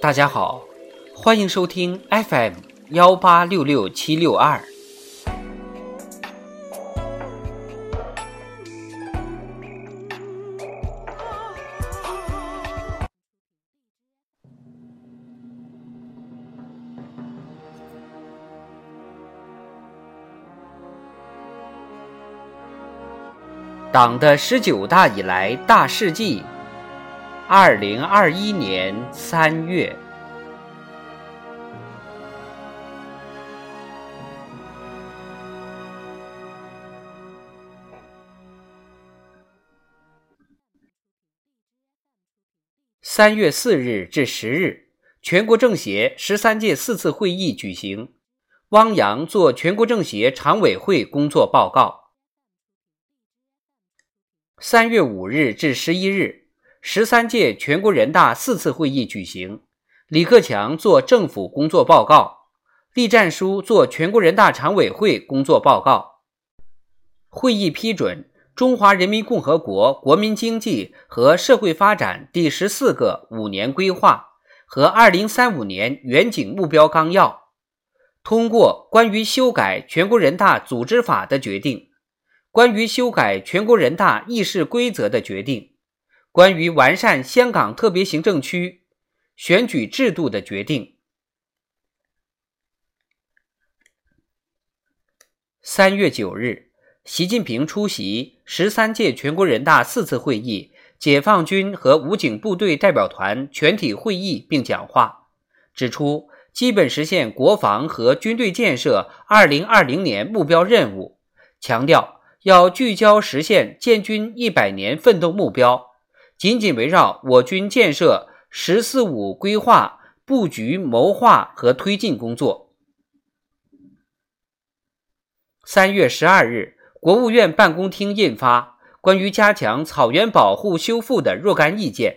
大家好，欢迎收听 FM 幺八六六七六二。党的十九大以来大事记，二零二一年三月。三月四日至十日，全国政协十三届四次会议举行，汪洋作全国政协常委会工作报告。三月五日至十一日，十三届全国人大四次会议举行。李克强作政府工作报告，栗战书作全国人大常委会工作报告。会议批准《中华人民共和国国民经济和社会发展第十四个五年规划和二零三五年远景目标纲要》，通过关于修改全国人大组织法的决定。关于修改全国人大议事规则的决定，关于完善香港特别行政区选举制度的决定。三月九日，习近平出席十三届全国人大四次会议解放军和武警部队代表团全体会议并讲话，指出基本实现国防和军队建设二零二零年目标任务，强调。要聚焦实现建军一百年奋斗目标，紧紧围绕我军建设“十四五”规划布局、谋划和推进工作。三月十二日，国务院办公厅印发《关于加强草原保护修复的若干意见》。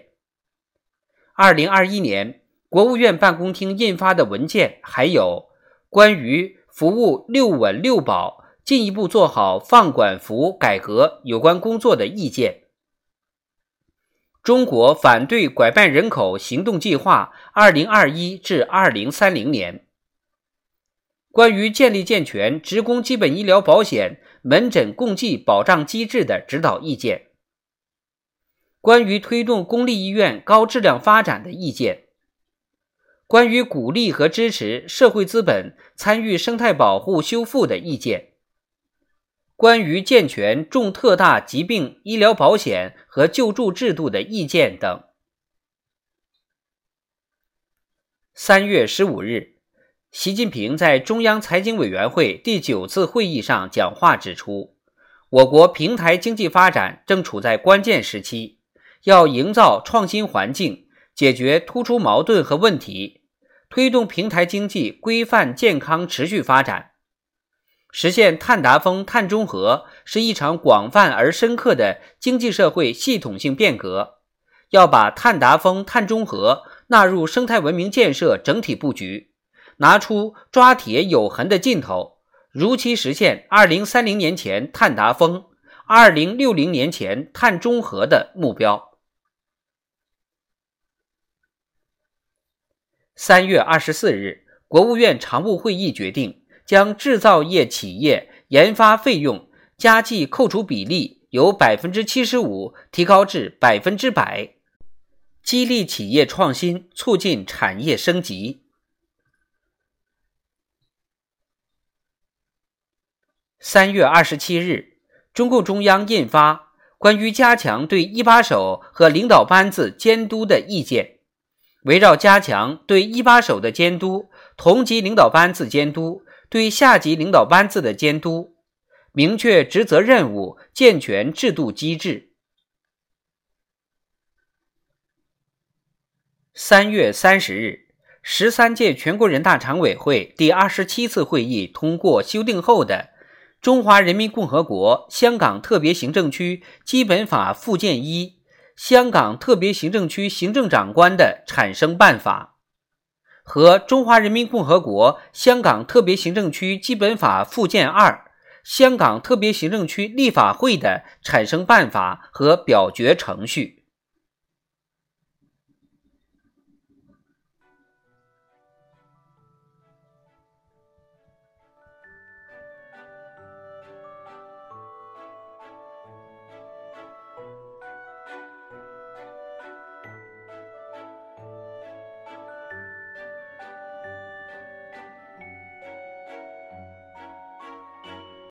二零二一年，国务院办公厅印发的文件还有《关于服务六稳六保》。进一步做好放管服改革有关工作的意见。中国反对拐办人口行动计划（二零二一至二零三零年）关于建立健全职工基本医疗保险门诊共计保障机制的指导意见。关于推动公立医院高质量发展的意见。关于鼓励和支持社会资本参与生态保护修复的意见。关于健全重特大疾病医疗保险和救助制度的意见等。三月十五日，习近平在中央财经委员会第九次会议上讲话指出，我国平台经济发展正处在关键时期，要营造创新环境，解决突出矛盾和问题，推动平台经济规范健康持续发展。实现碳达峰、碳中和是一场广泛而深刻的经济社会系统性变革，要把碳达峰、碳中和纳入生态文明建设整体布局，拿出抓铁有痕的劲头，如期实现二零三零年前碳达峰、二零六零年前碳中和的目标。三月二十四日，国务院常务会议决定。将制造业企业研发费用加计扣除比例由百分之七十五提高至百分之百，激励企业创新，促进产业升级。三月二十七日，中共中央印发《关于加强对一把手和领导班子监督的意见》，围绕加强对一把手的监督、同级领导班子监督。对下级领导班子的监督，明确职责任务，健全制度机制。三月三十日，十三届全国人大常委会第二十七次会议通过修订后的《中华人民共和国香港特别行政区基本法》附件一《香港特别行政区行政长官的产生办法》。和《中华人民共和国香港特别行政区基本法》附件二《香港特别行政区立法会的产生办法和表决程序》。